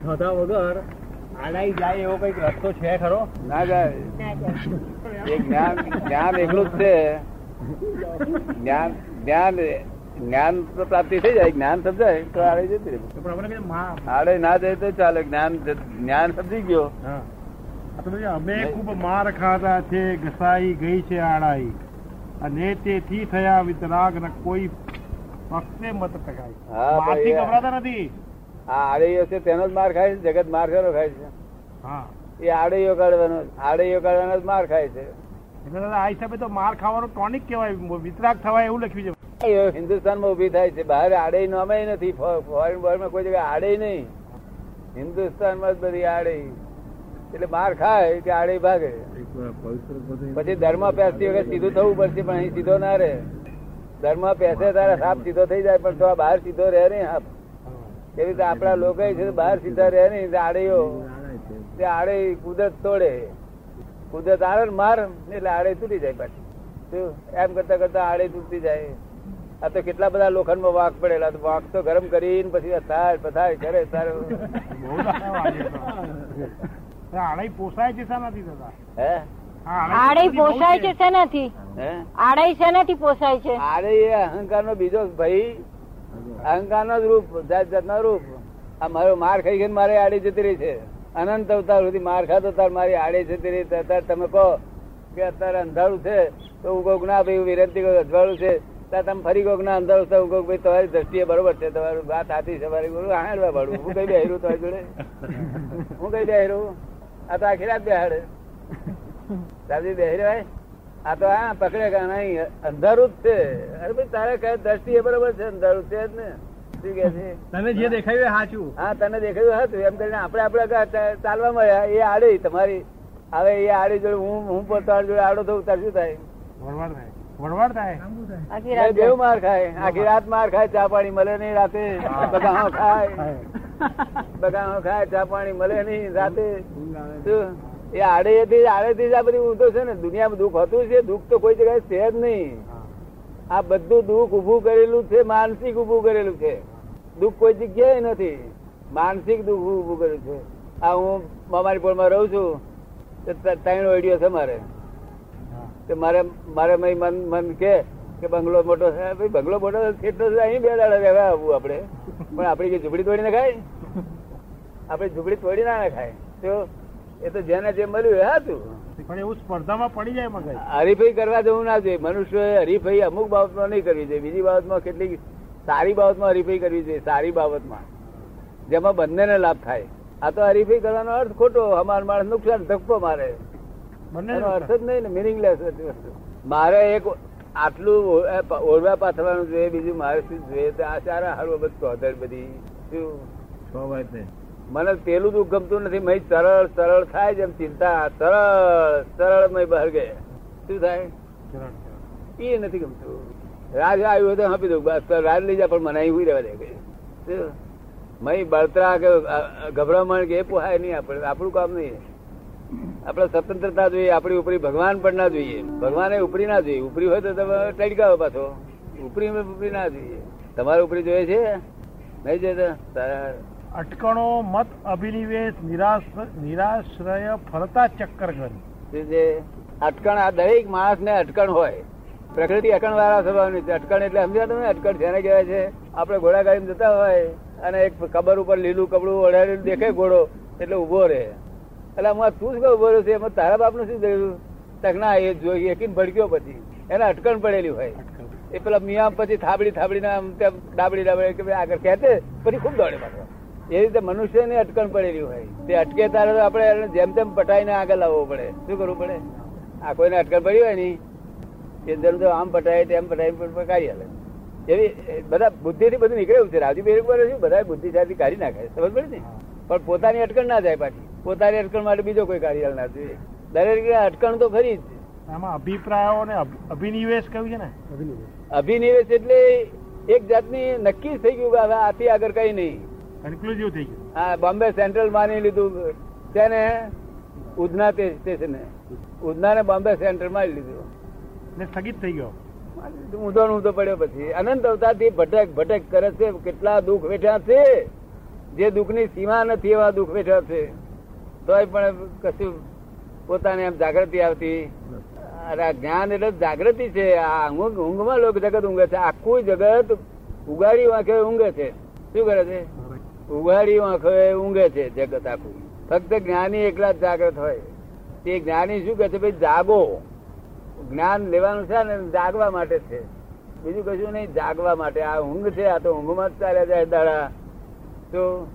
થતા વગર આડાઈ જાય એવો કંઈક રસ્તો છે ખરો? ના જાય. એ જ્ઞાન જ્ઞાન એકલું જ છે. જ્ઞાન જ્ઞાન જ્ઞાન તો પ્રાપ્તિ થઈ જાય જ્ઞાન સમજાય તો આડે જતી રહે. આડે ના જાય તો ચાલે જ્ઞાન જ્ઞાન સમજી ગયો. અમે ખૂબ માર ખાધા છે ઘસાઈ ગઈ છે આડાઈ. અને તેથી થયા વિતરાગ ન કોઈ પક્ષે મત ટકાય મારથી ગભરાતા નથી. આ આડેયો છે તેનો જ માર ખાય છે જગત માર ખરો ખાય છે. એ આડેયો કાઢવાનો આડેયો કાઢવાનો જ માર ખાય છે. આ હિસાબે તો માર ખાવાનો ટોનિક કહેવાય વિતરાગ થવાય એવું લખ્યું છે. હિન્દુસ્તાનમાં ઊભી થાય છે બહાર આડે નામે નથી ફોરેન બોર્ડમાં કોઈ જગ્યાએ આડે નહીં. હિન્દુસ્તાનમાં જ બધી આડે એટલે માર ખાય કે આડે ભાગે. પછી ધર્મ પેસતી વખત સીધું થવું પડશે પણ અહીં સીધો ના રહે. ધર્મ પેસે તારા સાપ સીધો થઈ જાય પણ તો આ બહાર સીધો રહે નહીં સાપ એવી રીતે આપણા લોકો છે બહાર સીધા રહે નહીં તે આડેયો તે આડે કુદરત તોડે. કુદરત આવે ને માર એટલે આડે તૂટી જાય પાછી. શું? એમ કરતા કરતા આડે તૂટી જાય. આ તો કેટલા બધા લોખંડમાં વાંક પડેલા. તો વાંક તો ગરમ કરીને પછી થાય પથાય કરે તારે. આડાઈ પોસાય છે શા દાદા? હે? પોસાય છે શેનાથી? હે? આડઈ શેનાથી પોસાય છે? આડે એ અહંકાર નો બીજો ભાઈ અહંકાર નો જ રૂપ જાત જાત નો રૂપ. આ મારો માર ખાઈ ગઈ મારે આડી જતી રહી છે. અનંત અવતાર સુધી માર ખાતો તાર મારી આડે જતી રહી અત્યારે તમે કહો કે અત્યારે અંધારું છે, તો હું કહું ના ભાઈ વિરંતી કહું અજવાળું છે. ત્યાં તમે ફરી કોક ના, અંધારું છે, હું કહું ભાઈ, તમારી દ્રષ્ટિએ બરોબર છે, તમારું વાત સાચી છે, મારી બોલું હાડવા ભાડું હું કઈ બેહરું તમારી જોડે? હું કઈ બેહરું? આ તો આખી રાત બેહાડે. સાહેબ બેહરી રહેવાય આ તો હા પકડે કે નહીં અંધારું જ છે. અરે ભાઈ તારે કઈ એ બરોબર છે? અંધારું છે જ ને. શું કે છે? તને જે દેખાયું સાચું હા તને દેખાયું હતું એમ કરીને આપણે આપણે ચાલવા મળ્યા. એ આડી તમારી. હવે એ આડી જોડે હું હું પોતાની જોડે આડો થયું તાર શું થાય? વળવાડ થાય. વળવાડ થાય. આખી રાત બેવ માર ખાય. આખી રાત માર ખાય ચા પાણી મળે નહીં રાતે. બગાહો ખાય. બગાહો ખાય ચા પાણી મળે નહીં રાતે. શું? એ આડે આડેથી આડે થી જ આ બધી ઊંધો છે ને. દુનિયામાં દુઃખ હતું છે. દુઃખ તો કોઈ જગ્યાએ છે જ નહીં. આ બધું દુઃખ ઉભું કરેલું છે માનસિક ઉભું કરેલું છે. દુઃખ કોઈ જગ્યાએ નથી. માનસિક દુઃખ ઉભું કરેલું છે. આ હું અમારી પોળમાં રહું છું તો ત્રણ ઓડિયો છે મારે. તો મારે મારે મય મન મન કે કે બંગલો મોટો છે. ભાઈ બંગલો મોટો કેટલો છે. અહીં બે દાડા રહેવા આવવું આપણે. પણ આપણી ઝૂંપડી તોડી નાખાય આપણે ઝૂંપડી તોડી ના ખાય. તો એ તો જેને જે મળ્યું એ હતું પણ એવું સ્પર્ધામાં પડી જાય મગજ. હરીફાઈ કરવા જવું ના જોઈએ. મનુષ્ય હરીફાઈ અમુક બાબતમાં નહીં કરવી જોઈએ. બીજી બાબતમાં કેટલીક સારી બાબતમાં હરીફાઈ કરવી જોઈએ સારી બાબતમાં. જેમાં બંનેને લાભ થાય. આ તો હરીફાઈ કરવાનો અર્થ ખોટો. અમારા માણસ નુકસાન ધક્કો મારે. બંનેનો અર્થ જ નહીં ને મિનિંગલેસ મારે એક આટલું ઓરવા પાથરવાનું જોઈએ બીજું મારે શું જોઈએ? તો આ સારા હારું. બધું બધી શું? મને પેલું દુઃખ ગમતું નથી. મય સરળ સરળ થાય જેમ ચિંતા. સરળ સરળ મય બહાર ગયા. શું થાય. એ નથી ગમતું. રાજ આવ્યું તો આપી દઉં. બસ રાજ લઈ જા પણ મને અહીં રહેવા દે? મય બળતરા કે ગભરામણ કે એ પોહાય નહીં આપણે. આપણું કામ નહીં. આપણે સ્વતંત્રતા જોઈએ. આપણી ઉપરી ભગવાન પણ ના જોઈએ. ભગવાને ઉપરી ના જોઈએ. ઉપરી હોય તો તમે ટડકાવો પાછો. ઉપરી ઉપરી ના જોઈએ. તમારે ઉપરી જોઈએ છે? નહીં જોઈએ તો? તારા અટકણો મત અભિનિવેશ નિરાશ નિરાશ્રય ફરતા ચક્કર કરી અટકણ આ દરેક માણસ ને અટકણ હોય. પ્રકૃતિ અટકણ વાળા સ્વભાવની છે. અટકણ એટલે સમજ્યા તમે? અટકણ જેને કહેવાય છે? આપણે ઘોડા ગાડી જતા હોય અને એક કબર ઉપર લીલું કપડું ઓઢાડેલું દેખે ઘોડો એટલે ઊભો રહે. એટલે હું તું શું ઊભો રહ્યો છે? એમાં તારા બાપનું શું થયું? તક ના એ જોઈ એકીને ભડક્યો પછી. એને અટકણ પડેલી હોય. એ પેલા મિયા પછી થાબડી થાબડી આમ તેમ ડાબડી ડાબડી કે આગળ કહેતે પછી ખૂબ દોડે પાછો. એ રીતે મનુષ્યની અટકણ પડેલી હોય. તે અટકે તારે તો આપણે એને જેમ તેમ પટાઈને આગળ લાવવો પડે. શું કરવું પડે? આ કોઈને અટકણ પડી હોયની એ જેમ તો આમ પટાય તેમ પટાય કાઢી હાલે એવી બધા બુદ્ધિથી બધું નીકળેલું છે. રાજુ બેરી પર શું બધા બુદ્ધિશાળી કાઢી નાખે સમજ પડે ને? પણ પોતાની અટકણ ના જાય પાછી. પોતાની અટકણ માટે બીજો કોઈ કાર્ય ના જોઈએ. દરેક અટકણ તો ખરી જ. આમાં અભિપ્રાયો અને અભિનિવેશ કહ્યું છે ને? અભિનિવેશ એટલે એક જાતની નક્કી થઈ ગયું કે હવે આથી આગળ કઈ નહીં. કન્ક્લુઝિવ થઈ ગયું. હા બોમ્બે સેન્ટ્રલ માની લીધું. તેને ઉધના તે સ્ટેશન. ઉધના ને બોમ્બે સેન્ટ્રલ મારી લીધું. ને સ્થગિત થઈ ગયો. ઊંધો ઊંધો પડ્યો પછી. અનંત અવતારથી ભટક ભટક કરે છે. કેટલા દુઃખ વેઠ્યા છે. જે દુઃખની સીમા નથી એવા દુઃખ વેઠ્યા છે. તોય પણ કશું પોતાને એમ જાગૃતિ આવતી. અરે જ્ઞાન એટલે જાગૃતિ છે. આ ઊંઘ ઊંઘમાં લોકો જગત ઊંઘે છે. આખું જગત ઉગાડી વાંખે ઊંઘે છે. શું કરે છે? ઉગાડી આંખો ઊંઘે છે જગત આખું. ફક્ત જ્ઞાની એકલા જ જાગૃત હોય. તે જ્ઞાની શું કહે છે? ભાઈ, જાગો. જ્ઞાન લેવાનું છે ને જાગવા માટે છે. બીજું કશું નહીં, જાગવા માટે. આ ઊંઘ છે, આ તો ઊંઘમાં જ ચાલ્યા જાય દાડા. તો